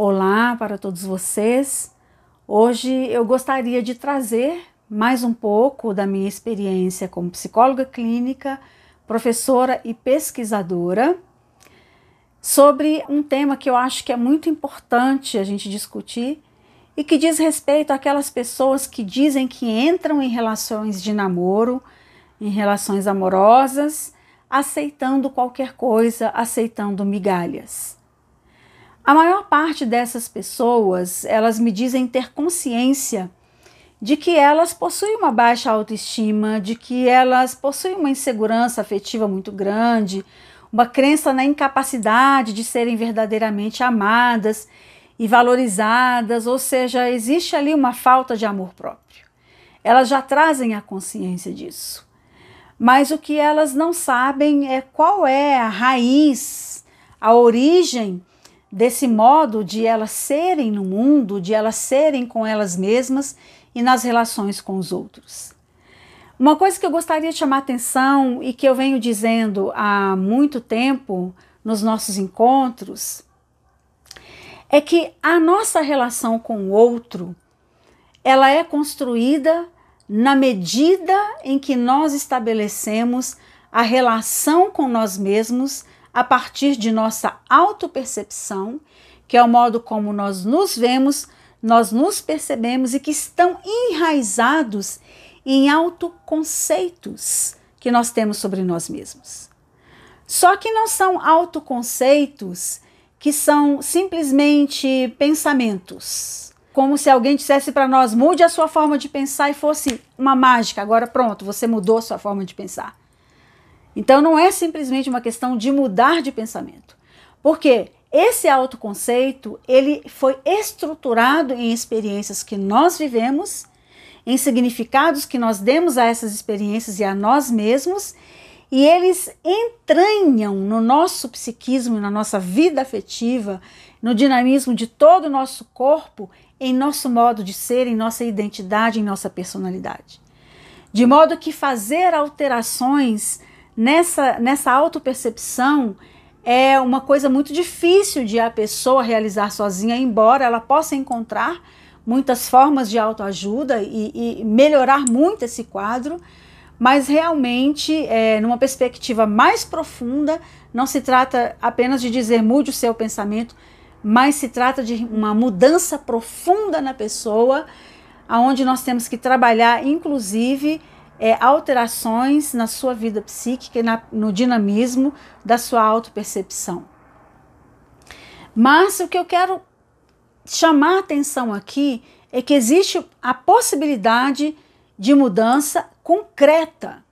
Olá para todos vocês. Hoje eu gostaria de trazer mais um pouco da minha experiência como psicóloga clínica, professora e pesquisadora sobre um tema que eu acho que é muito importante a gente discutir e que diz respeito àquelas pessoas que dizem que entram em relações de namoro, em relações amorosas, aceitando qualquer coisa, aceitando migalhas. A maior parte dessas pessoas, elas me dizem ter consciência de que elas possuem uma baixa autoestima, de que elas possuem uma insegurança afetiva muito grande, uma crença na incapacidade de serem verdadeiramente amadas e valorizadas, ou seja, existe ali uma falta de amor próprio. Elas já trazem a consciência disso. Mas o que elas não sabem é qual é a raiz, a origem desse modo de elas serem no mundo, de elas serem com elas mesmas e nas relações com os outros. Uma coisa que eu gostaria de chamar atenção e que eu venho dizendo há muito tempo nos nossos encontros é que a nossa relação com o outro ela é construída na medida em que nós estabelecemos a relação com nós mesmos a partir de nossa autopercepção, que é o modo como nós nos vemos, nós nos percebemos e que estão enraizados em autoconceitos que nós temos sobre nós mesmos. Só que não são autoconceitos que são simplesmente pensamentos. Como se alguém dissesse para nós, mude a sua forma de pensar e fosse uma mágica. Agora pronto, você mudou a sua forma de pensar. Então não é simplesmente uma questão de mudar de pensamento. Porque esse autoconceito, ele foi estruturado em experiências que nós vivemos, em significados que nós demos a essas experiências e a nós mesmos, e eles entranham no nosso psiquismo, na nossa vida afetiva, no dinamismo de todo o nosso corpo, em nosso modo de ser, em nossa identidade, em nossa personalidade. De modo que fazer alterações nessa, nessa autopercepção é uma coisa muito difícil de a pessoa realizar sozinha, embora ela possa encontrar muitas formas de autoajuda e, e melhorar muito esse quadro, mas realmente, é, numa perspectiva mais profunda, não se trata apenas de dizer mude o seu pensamento, mas se trata de uma mudança profunda na pessoa, aonde nós temos que trabalhar, inclusive, é, alterações na sua vida psíquica e na, no dinamismo da sua autopercepção. Mas o que eu quero chamar a atenção aqui é que existe a possibilidade de mudança concreta,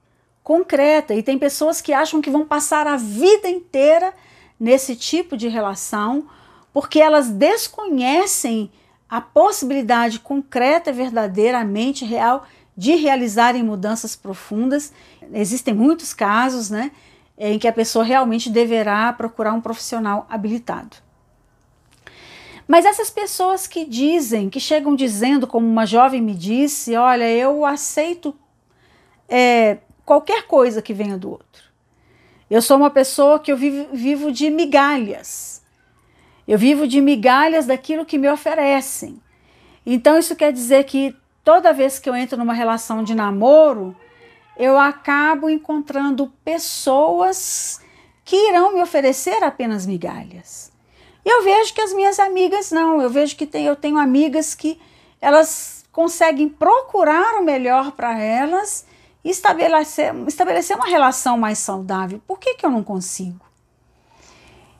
concreta, e tem pessoas que acham que vão passar a vida inteira nesse tipo de relação porque elas desconhecem a possibilidade concreta, verdadeiramente real de realizarem mudanças profundas. Existem muitos casos, né, em que a pessoa realmente deverá procurar um profissional habilitado. Mas essas pessoas que dizem, que chegam dizendo, como uma jovem me disse, olha, eu aceito é, qualquer coisa que venha do outro. Eu sou uma pessoa que eu vivo, vivo de migalhas. Eu vivo de migalhas daquilo que me oferecem. Então isso quer dizer que toda vez que eu entro numa relação de namoro, eu acabo encontrando pessoas que irão me oferecer apenas migalhas. Eu vejo que as minhas amigas não, eu vejo que tem, eu tenho amigas que elas conseguem procurar o melhor para elas e estabelecer, estabelecer uma relação mais saudável. Por que, que eu não consigo?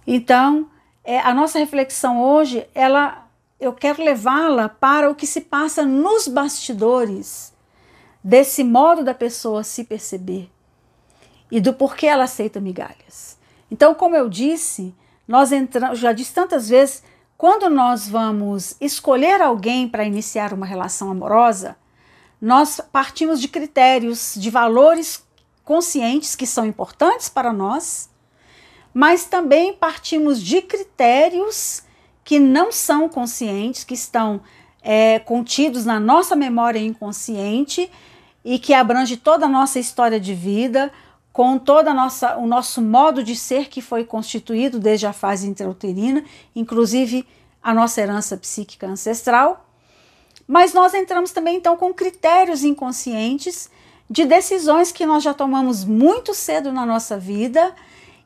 Então, é, a nossa reflexão hoje, ela eu quero levá-la para o que se passa nos bastidores desse modo da pessoa se perceber e do porquê ela aceita migalhas. Então, como eu disse, nós entramos, já disse tantas vezes, quando nós vamos escolher alguém para iniciar uma relação amorosa, nós partimos de critérios, de valores conscientes que são importantes para nós, mas também partimos de critérios que não são conscientes, que estão é, contidos na nossa memória inconsciente e que abrange toda a nossa história de vida, com todo nossa, o nosso modo de ser que foi constituído desde a fase intrauterina, inclusive a nossa herança psíquica ancestral, mas nós entramos também então com critérios inconscientes de decisões que nós já tomamos muito cedo na nossa vida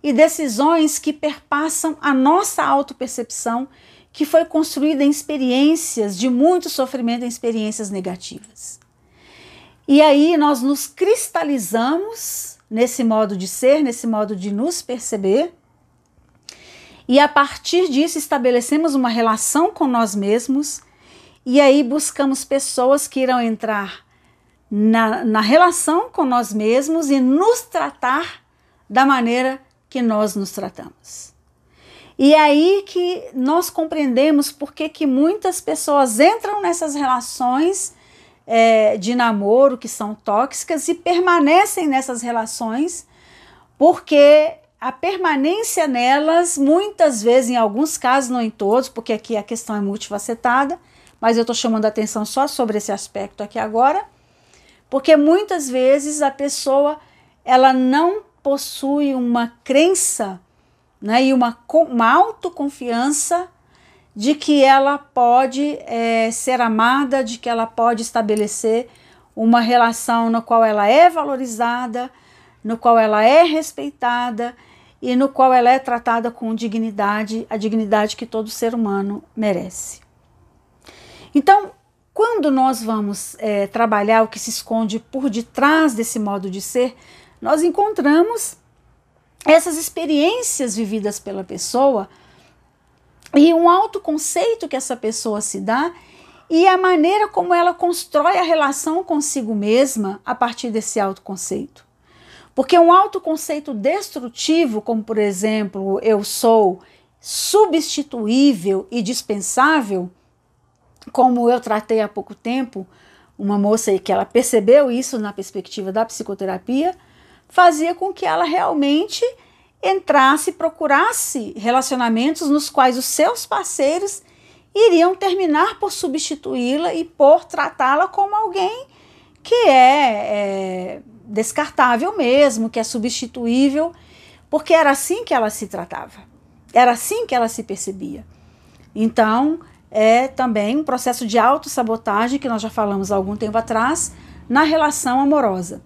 e decisões que perpassam a nossa autopercepção, que foi construída em experiências de muito sofrimento, em experiências negativas. E aí nós nos cristalizamos nesse modo de ser, nesse modo de nos perceber, e a partir disso estabelecemos uma relação com nós mesmos, e aí buscamos pessoas que irão entrar na, na relação com nós mesmos e nos tratar da maneira que nós nos tratamos. E é aí que nós compreendemos por que, muitas pessoas entram nessas relações é, de namoro que são tóxicas e permanecem nessas relações, porque a permanência nelas, muitas vezes, em alguns casos, não em todos, porque aqui a questão é multifacetada, mas eu estou chamando a atenção só sobre esse aspecto aqui agora, porque muitas vezes a pessoa ela não possui uma crença né, e uma, uma autoconfiança de que ela pode é, ser amada, de que ela pode estabelecer uma relação no qual ela é valorizada, no qual ela é respeitada e no qual ela é tratada com dignidade, a dignidade que todo ser humano merece. Então, quando nós vamos é, trabalhar o que se esconde por detrás desse modo de ser, nós encontramos essas experiências vividas pela pessoa e um autoconceito que essa pessoa se dá e a maneira como ela constrói a relação consigo mesma a partir desse autoconceito. Porque um autoconceito destrutivo, como por exemplo, eu sou substituível e dispensável, como eu tratei há pouco tempo, uma moça que ela percebeu isso na perspectiva da psicoterapia, fazia com que ela realmente entrasse, procurasse relacionamentos nos quais os seus parceiros iriam terminar por substituí-la e por tratá-la como alguém que é, é, descartável mesmo, que é substituível, porque era assim que ela se tratava, era assim que ela se percebia. Então, é também um processo de autossabotagem que nós já falamos há algum tempo atrás na relação amorosa.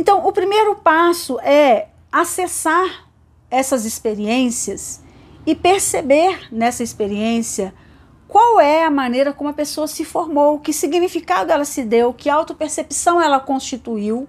Então, o primeiro passo é acessar essas experiências e perceber nessa experiência qual é a maneira como a pessoa se formou, que significado ela se deu, que autopercepção ela constituiu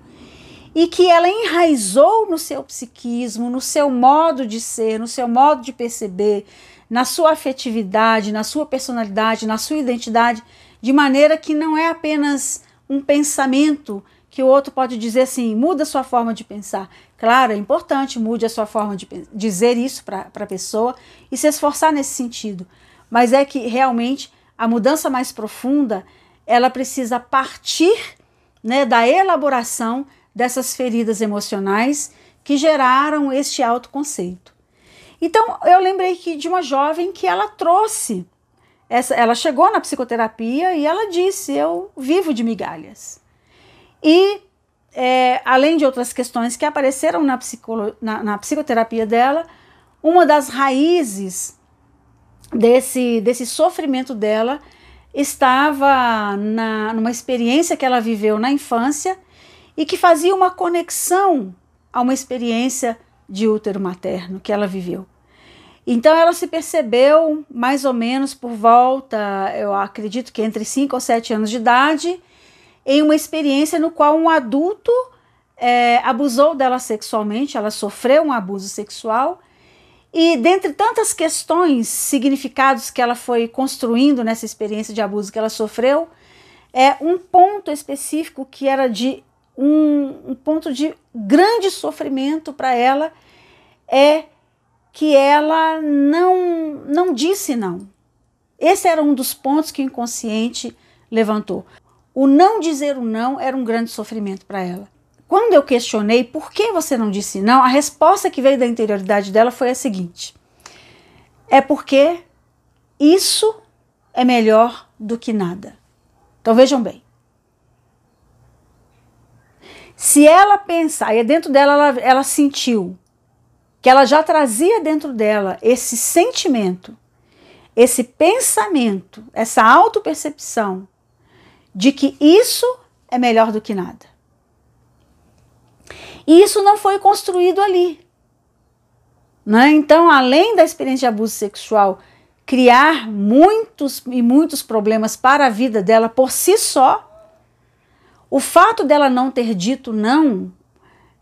e que ela enraizou no seu psiquismo, no seu modo de ser, no seu modo de perceber, na sua afetividade, na sua personalidade, na sua identidade, de maneira que não é apenas um pensamento que o outro pode dizer assim, muda sua forma de pensar. Claro, é importante, mude a sua forma de dizer isso para a pessoa e se esforçar nesse sentido. Mas é que realmente a mudança mais profunda, ela precisa partir né, da elaboração dessas feridas emocionais que geraram este autoconceito. Então, eu lembrei que de uma jovem que ela trouxe, essa, ela chegou na psicoterapia e ela disse: Eu vivo de migalhas. E, é, além de outras questões que apareceram na, na, na psicoterapia dela, uma das raízes desse, desse sofrimento dela estava na, numa experiência que ela viveu na infância e que fazia uma conexão a uma experiência de útero materno que ela viveu. Então ela se percebeu mais ou menos por volta, eu acredito que entre 5 ou 7 anos de idade, em uma experiência no qual um adulto é, abusou dela sexualmente, ela sofreu um abuso sexual. E dentre tantas questões, significados que ela foi construindo nessa experiência de abuso que ela sofreu, é um ponto específico que era de um, um ponto de grande sofrimento para ela é que ela não, não disse não. Esse era um dos pontos que o inconsciente levantou. O não dizer o não era um grande sofrimento para ela. Quando eu questionei por que você não disse não, a resposta que veio da interioridade dela foi a seguinte: é porque isso é melhor do que nada. Então vejam bem. Se ela pensar, e dentro dela ela, ela sentiu que ela já trazia dentro dela esse sentimento esse pensamento, essa autopercepção de que isso é melhor do que nada. E isso não foi construído ali. Né? Então, além da experiência de abuso sexual criar muitos e muitos problemas para a vida dela por si só, o fato dela não ter dito não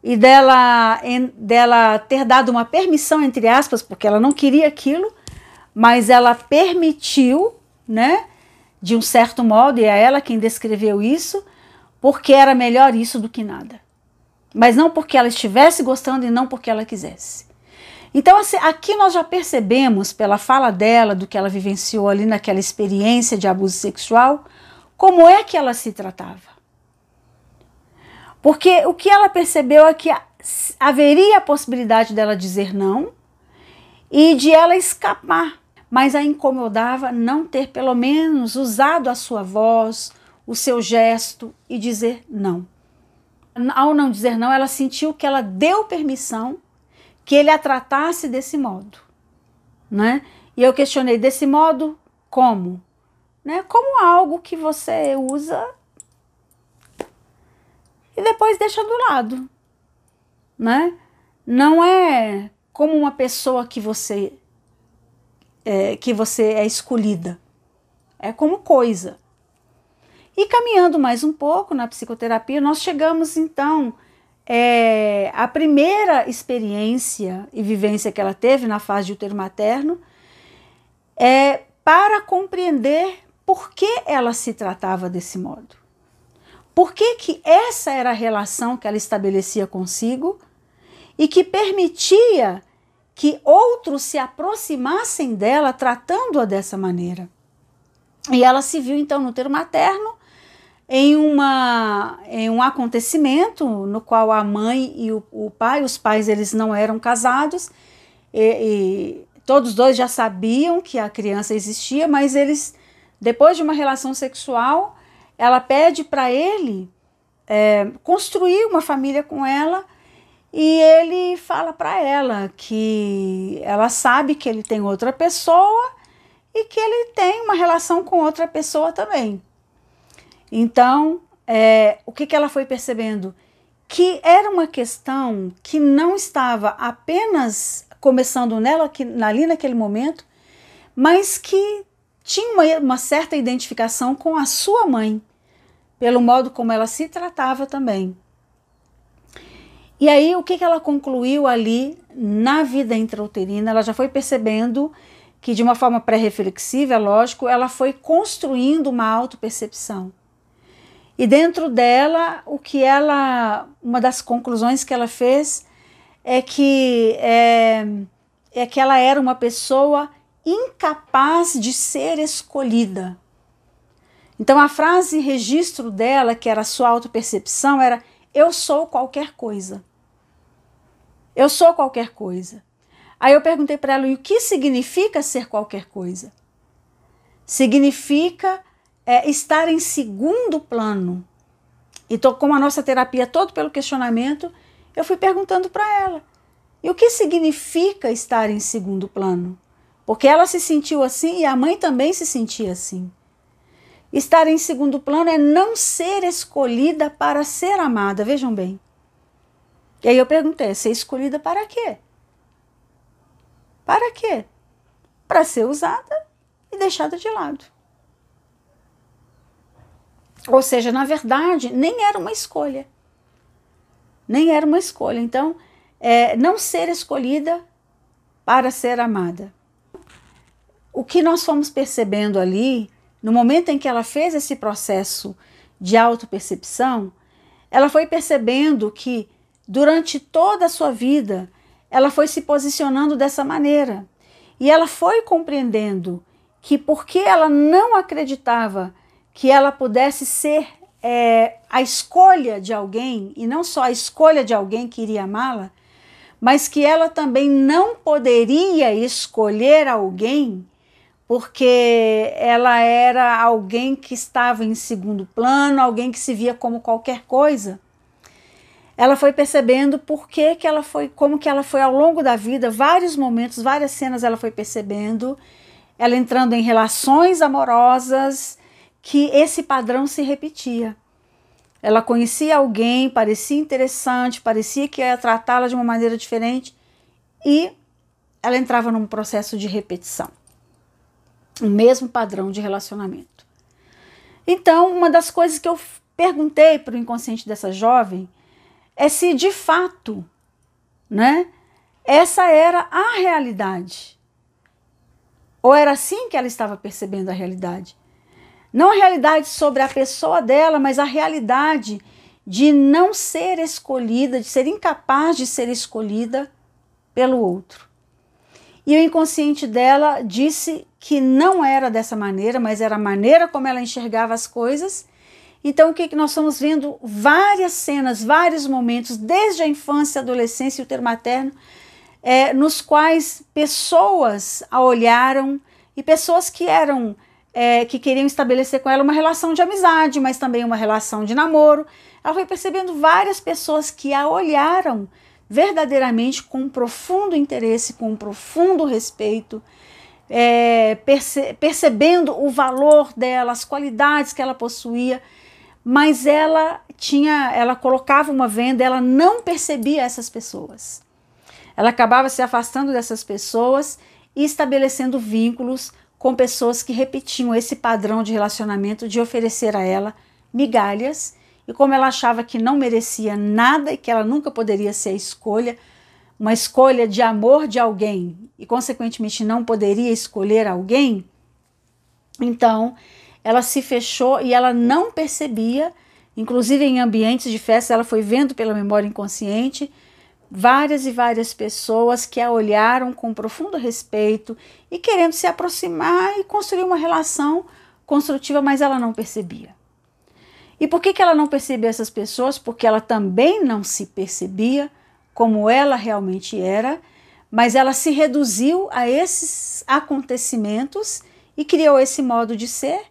e dela, dela ter dado uma permissão, entre aspas, porque ela não queria aquilo, mas ela permitiu, né, de um certo modo, e é ela quem descreveu isso, porque era melhor isso do que nada. Mas não porque ela estivesse gostando e não porque ela quisesse. Então, assim, aqui nós já percebemos, pela fala dela, do que ela vivenciou ali naquela experiência de abuso sexual, como é que ela se tratava. Porque o que ela percebeu é que haveria a possibilidade dela dizer não e de ela escapar, mas a incomodava não ter pelo menos usado a sua voz, o seu gesto e dizer não. Ao não dizer não, ela sentiu que ela deu permissão que ele a tratasse desse modo, né? E eu questionei desse modo como, né? Como algo que você usa e depois deixa do lado, né? Não é como uma pessoa que você é, que você é escolhida, é como coisa. E caminhando mais um pouco na psicoterapia, nós chegamos então é, a primeira experiência e vivência que ela teve na fase de útero materno é para compreender por que ela se tratava desse modo. Por que, que essa era a relação que ela estabelecia consigo e que permitia que outros se aproximassem dela tratando-a dessa maneira. E ela se viu então no útero materno em, uma, em um acontecimento no qual a mãe e o, o pai, os pais eles não eram casados, e, e todos dois já sabiam que a criança existia, mas eles, depois de uma relação sexual, ela pede para ele é, construir uma família com ela e ele fala para ela que ela sabe que ele tem outra pessoa e que ele tem uma relação com outra pessoa também. Então, é, o que, que ela foi percebendo? Que era uma questão que não estava apenas começando nela, que, ali naquele momento, mas que tinha uma, uma certa identificação com a sua mãe, pelo modo como ela se tratava também. E aí, o que, que ela concluiu ali na vida intrauterina? Ela já foi percebendo que, de uma forma pré-reflexiva, é lógico, ela foi construindo uma autopercepção. E dentro dela, o que ela, uma das conclusões que ela fez é que é, é que ela era uma pessoa incapaz de ser escolhida. Então a frase registro dela, que era a sua autopercepção, era eu sou qualquer coisa. Eu sou qualquer coisa. Aí eu perguntei para ela, e o que significa ser qualquer coisa? Significa é, estar em segundo plano. E tô, como a nossa terapia todo pelo questionamento, eu fui perguntando para ela: e o que significa estar em segundo plano? Porque ela se sentiu assim e a mãe também se sentia assim. Estar em segundo plano é não ser escolhida para ser amada, vejam bem. E aí eu perguntei: ser escolhida para quê? Para quê? Para ser usada e deixada de lado. Ou seja, na verdade, nem era uma escolha. Nem era uma escolha. Então, é, não ser escolhida para ser amada. O que nós fomos percebendo ali, no momento em que ela fez esse processo de autopercepção, ela foi percebendo que durante toda a sua vida ela foi se posicionando dessa maneira. E ela foi compreendendo que porque ela não acreditava que ela pudesse ser é, a escolha de alguém, e não só a escolha de alguém que iria amá-la, mas que ela também não poderia escolher alguém porque ela era alguém que estava em segundo plano, alguém que se via como qualquer coisa. Ela foi percebendo por que, que ela foi, como que ela foi ao longo da vida, vários momentos, várias cenas ela foi percebendo ela entrando em relações amorosas que esse padrão se repetia. Ela conhecia alguém, parecia interessante, parecia que ia tratá-la de uma maneira diferente e ela entrava num processo de repetição. O mesmo padrão de relacionamento. Então, uma das coisas que eu perguntei para o inconsciente dessa jovem é se de fato, né, essa era a realidade. Ou era assim que ela estava percebendo a realidade? Não a realidade sobre a pessoa dela, mas a realidade de não ser escolhida, de ser incapaz de ser escolhida pelo outro. E o inconsciente dela disse que não era dessa maneira, mas era a maneira como ela enxergava as coisas. Então, o que, que nós estamos vendo? Várias cenas, vários momentos, desde a infância, adolescência e o ter materno, é, nos quais pessoas a olharam e pessoas que eram é, que queriam estabelecer com ela uma relação de amizade, mas também uma relação de namoro. Ela foi percebendo várias pessoas que a olharam verdadeiramente com um profundo interesse, com um profundo respeito, é, perce percebendo o valor dela, as qualidades que ela possuía, mas ela tinha, ela colocava uma venda, ela não percebia essas pessoas. Ela acabava se afastando dessas pessoas e estabelecendo vínculos com pessoas que repetiam esse padrão de relacionamento de oferecer a ela migalhas e como ela achava que não merecia nada e que ela nunca poderia ser a escolha, uma escolha de amor de alguém e consequentemente não poderia escolher alguém, então ela se fechou e ela não percebia, inclusive em ambientes de festa, ela foi vendo pela memória inconsciente várias e várias pessoas que a olharam com profundo respeito e querendo se aproximar e construir uma relação construtiva, mas ela não percebia. E por que, que ela não percebia essas pessoas? Porque ela também não se percebia como ela realmente era, mas ela se reduziu a esses acontecimentos e criou esse modo de ser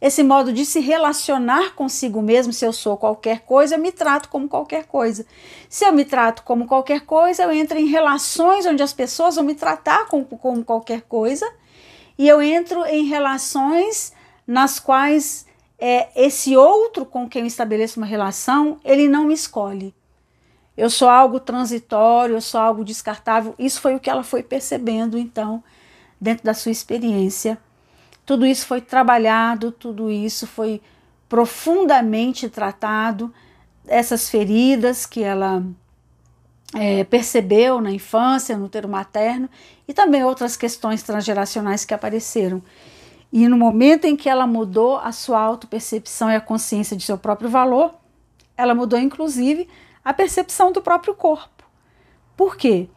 esse modo de se relacionar consigo mesmo, se eu sou qualquer coisa, eu me trato como qualquer coisa. Se eu me trato como qualquer coisa, eu entro em relações onde as pessoas vão me tratar como, como qualquer coisa, e eu entro em relações nas quais é, esse outro com quem eu estabeleço uma relação, ele não me escolhe. Eu sou algo transitório, eu sou algo descartável. Isso foi o que ela foi percebendo, então, dentro da sua experiência tudo isso foi trabalhado, tudo isso foi profundamente tratado, essas feridas que ela é, percebeu na infância, no útero materno, e também outras questões transgeracionais que apareceram. E no momento em que ela mudou a sua autopercepção e a consciência de seu próprio valor, ela mudou inclusive a percepção do próprio corpo. Por quê?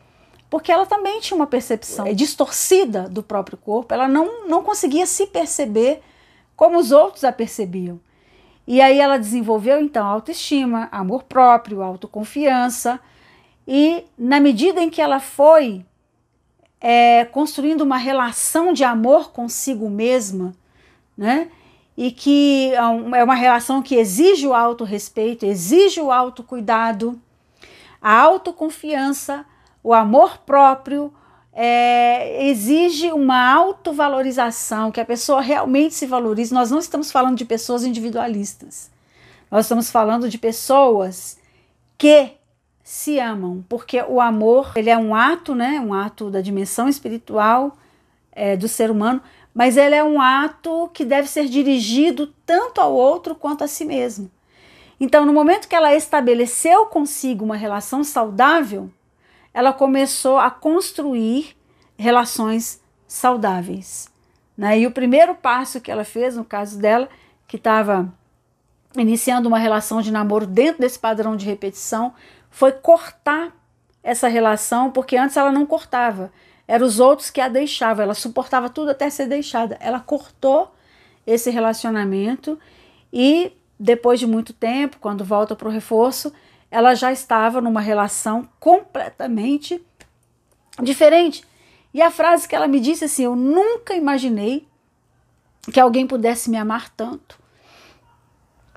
Porque ela também tinha uma percepção é, distorcida do próprio corpo, ela não, não conseguia se perceber como os outros a percebiam. E aí ela desenvolveu então autoestima, amor próprio, autoconfiança, e na medida em que ela foi é, construindo uma relação de amor consigo mesma, né? E que é, é uma relação que exige o autorrespeito, exige o autocuidado, a autoconfiança, o amor próprio é, exige uma autovalorização, que a pessoa realmente se valorize. Nós não estamos falando de pessoas individualistas. Nós estamos falando de pessoas que se amam, porque o amor ele é um ato, né, um ato da dimensão espiritual é, do ser humano, mas ele é um ato que deve ser dirigido tanto ao outro quanto a si mesmo. Então, no momento que ela estabeleceu consigo uma relação saudável, ela começou a construir relações saudáveis. Né? E o primeiro passo que ela fez, no caso dela, que estava iniciando uma relação de namoro dentro desse padrão de repetição, foi cortar essa relação, porque antes ela não cortava, eram os outros que a deixavam, ela suportava tudo até ser deixada. Ela cortou esse relacionamento e depois de muito tempo, quando volta para o reforço, ela já estava numa relação completamente diferente. E a frase que ela me disse assim: Eu nunca imaginei que alguém pudesse me amar tanto,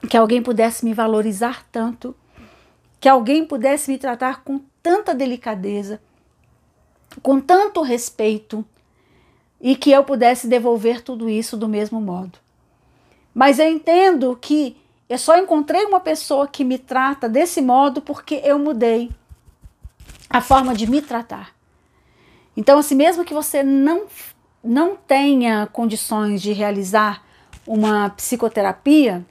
que alguém pudesse me valorizar tanto, que alguém pudesse me tratar com tanta delicadeza, com tanto respeito. e que eu pudesse devolver tudo isso do mesmo modo. Mas eu entendo que eu só encontrei uma pessoa que me trata desse modo porque eu mudei a forma de me tratar. Então, assim, mesmo que você não, não tenha condições de realizar uma psicoterapia,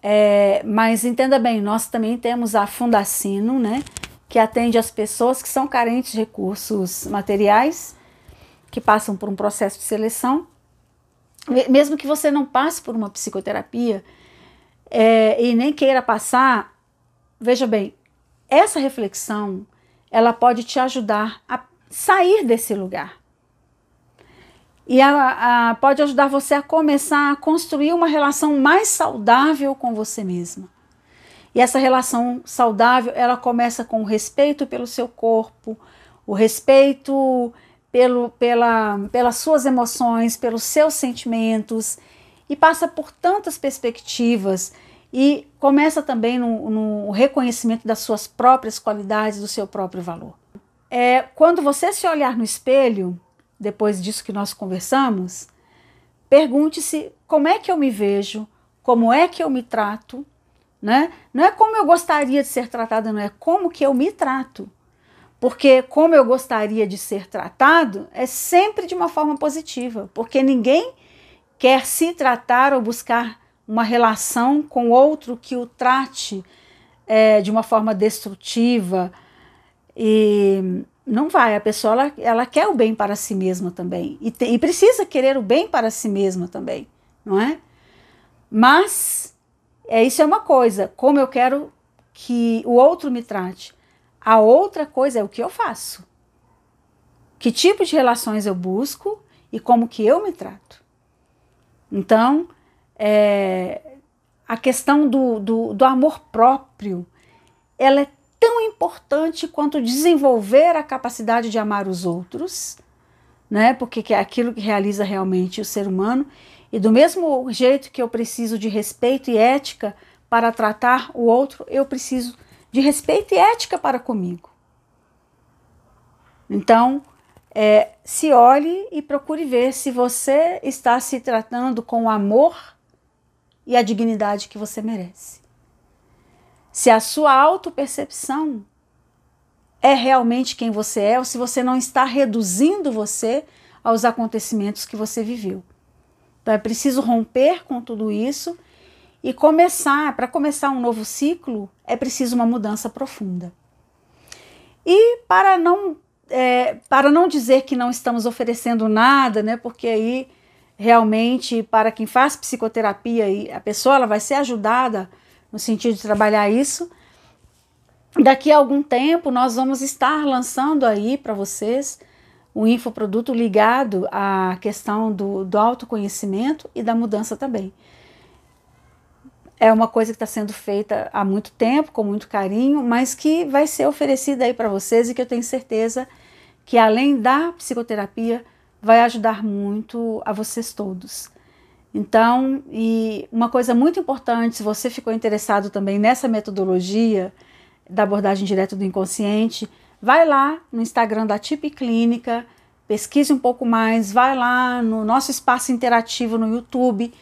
é, mas entenda bem, nós também temos a Fundacino, né, que atende as pessoas que são carentes de recursos materiais, que passam por um processo de seleção. Mesmo que você não passe por uma psicoterapia é, e nem queira passar, veja bem, essa reflexão ela pode te ajudar a sair desse lugar. E a, a, pode ajudar você a começar a construir uma relação mais saudável com você mesma. E essa relação saudável, ela começa com o respeito pelo seu corpo, o respeito pelo, pela, pelas suas emoções, pelos seus sentimentos, e passa por tantas perspectivas e começa também no, no reconhecimento das suas próprias qualidades, do seu próprio valor. É, quando você se olhar no espelho, depois disso que nós conversamos, pergunte-se como é que eu me vejo, como é que eu me trato, né? Não é como eu gostaria de ser tratada, não é como que eu me trato. Porque como eu gostaria de ser tratado é sempre de uma forma positiva, porque ninguém quer se tratar ou buscar uma relação com outro que o trate é, de uma forma destrutiva e não vai. A pessoa ela, ela quer o bem para si mesma também e, te, e precisa querer o bem para si mesma também, não é? Mas é isso é uma coisa. Como eu quero que o outro me trate, a outra coisa é o que eu faço. Que tipo de relações eu busco e como que eu me trato. Então, é, a questão do, do, do amor próprio, ela é tão importante quanto desenvolver a capacidade de amar os outros, né? Porque é aquilo que realiza realmente o ser humano. E do mesmo jeito que eu preciso de respeito e ética para tratar o outro, eu preciso de respeito e ética para comigo. Então, é, se olhe e procure ver se você está se tratando com o amor e a dignidade que você merece. Se a sua autopercepção é realmente quem você é ou se você não está reduzindo você aos acontecimentos que você viveu. Então é preciso romper com tudo isso e começar, para começar um novo ciclo, é preciso uma mudança profunda. E para não, é, para não dizer que não estamos oferecendo nada, né, porque aí realmente para quem faz psicoterapia, a pessoa ela vai ser ajudada no sentido de trabalhar isso. Daqui a algum tempo nós vamos estar lançando aí para vocês um infoproduto ligado à questão do, do autoconhecimento e da mudança também. É uma coisa que está sendo feita há muito tempo, com muito carinho, mas que vai ser oferecida aí para vocês e que eu tenho certeza que além da psicoterapia vai ajudar muito a vocês todos. Então, e uma coisa muito importante, se você ficou interessado também nessa metodologia da abordagem direta do inconsciente, vai lá no Instagram da Tip Clínica, pesquise um pouco mais, vai lá no nosso espaço interativo no YouTube,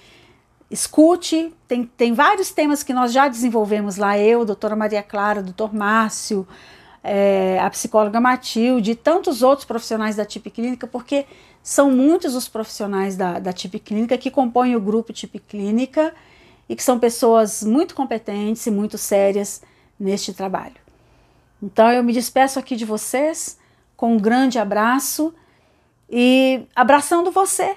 escute, tem, tem vários temas que nós já desenvolvemos lá, eu, doutora Maria Clara, doutor Márcio, é, a psicóloga Matilde e tantos outros profissionais da Tip Clínica, porque são muitos os profissionais da, da TIP Clínica que compõem o grupo TIP Clínica e que são pessoas muito competentes e muito sérias neste trabalho. Então eu me despeço aqui de vocês com um grande abraço e abraçando você,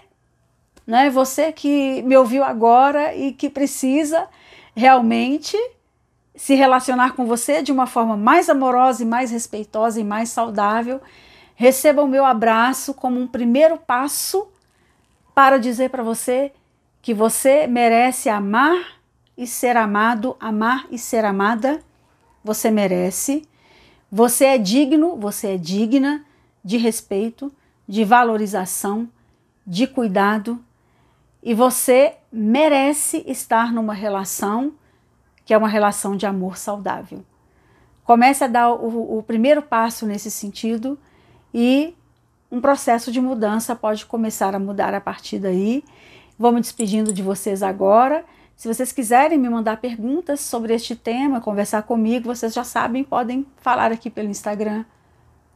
né? Você que me ouviu agora e que precisa realmente se relacionar com você de uma forma mais amorosa e mais respeitosa e mais saudável Receba o meu abraço como um primeiro passo para dizer para você que você merece amar e ser amado, amar e ser amada. Você merece. Você é digno, você é digna de respeito, de valorização, de cuidado e você merece estar numa relação que é uma relação de amor saudável. Comece a dar o, o primeiro passo nesse sentido e um processo de mudança pode começar a mudar a partir daí. Vou me despedindo de vocês agora. Se vocês quiserem me mandar perguntas sobre este tema, conversar comigo, vocês já sabem, podem falar aqui pelo Instagram.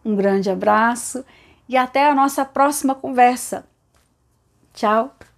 Um grande abraço e até a nossa próxima conversa. Tchau!